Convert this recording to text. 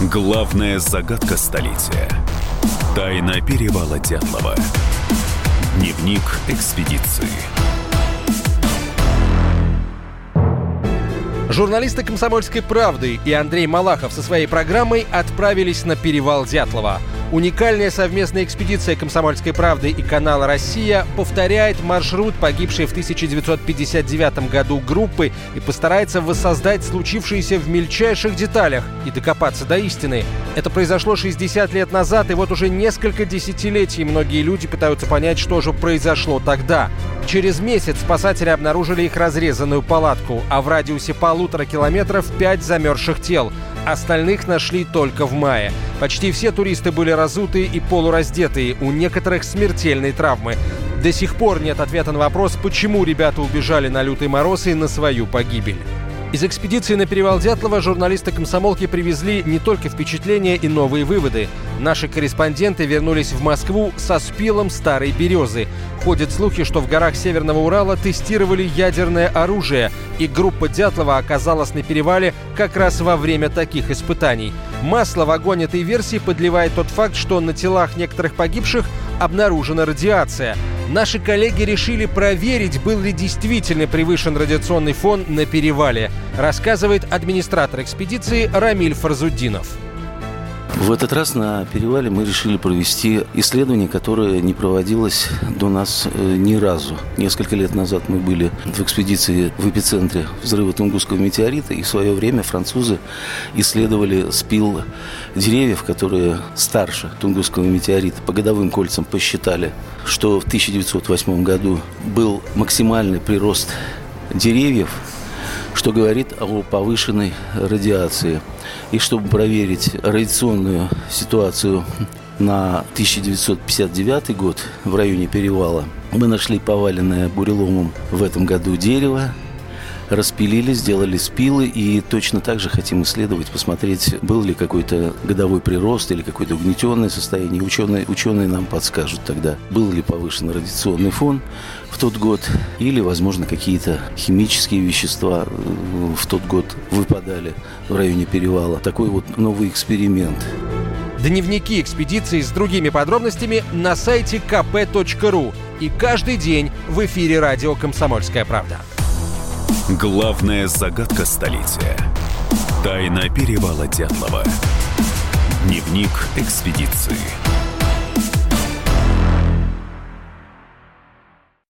Главная загадка столетия. Тайна перевала Дятлова. Дневник экспедиции. Журналисты «Комсомольской правды» и Андрей Малахов со своей программой отправились на перевал Дятлова – Уникальная совместная экспедиция «Комсомольской правды» и канала «Россия» повторяет маршрут погибшей в 1959 году группы и постарается воссоздать случившееся в мельчайших деталях и докопаться до истины. Это произошло 60 лет назад, и вот уже несколько десятилетий многие люди пытаются понять, что же произошло тогда. Через месяц спасатели обнаружили их разрезанную палатку, а в радиусе полутора километров пять замерзших тел. Остальных нашли только в мае. Почти все туристы были разутые и полураздетые, у некоторых смертельные травмы. До сих пор нет ответа на вопрос, почему ребята убежали на лютый мороз и на свою погибель. Из экспедиции на перевал Дятлова журналисты комсомолки привезли не только впечатления и новые выводы. Наши корреспонденты вернулись в Москву со спилом старой березы. Ходят слухи, что в горах Северного Урала тестировали ядерное оружие, и группа Дятлова оказалась на перевале как раз во время таких испытаний. Масло в огонь этой версии подливает тот факт, что на телах некоторых погибших обнаружена радиация – Наши коллеги решили проверить, был ли действительно превышен радиационный фон на перевале, рассказывает администратор экспедиции Рамиль Фарзуддинов. В этот раз на перевале мы решили провести исследование, которое не проводилось до нас э, ни разу. Несколько лет назад мы были в экспедиции в эпицентре взрыва Тунгусского метеорита, и в свое время французы исследовали спил деревьев, которые старше Тунгусского метеорита. По годовым кольцам посчитали, что в 1908 году был максимальный прирост деревьев что говорит о повышенной радиации. И чтобы проверить радиационную ситуацию на 1959 год в районе Перевала, мы нашли поваленное буреломом в этом году дерево, распилили, сделали спилы и точно так же хотим исследовать, посмотреть, был ли какой-то годовой прирост или какое-то угнетенное состояние. Ученые, ученые нам подскажут тогда, был ли повышен радиационный фон в тот год или, возможно, какие-то химические вещества э, в тот год выпадали в районе перевала. Такой вот новый эксперимент. Дневники экспедиции с другими подробностями на сайте kp.ru и каждый день в эфире радио «Комсомольская правда». Главная загадка столетия. Тайна перевала Дятлова. Дневник экспедиции.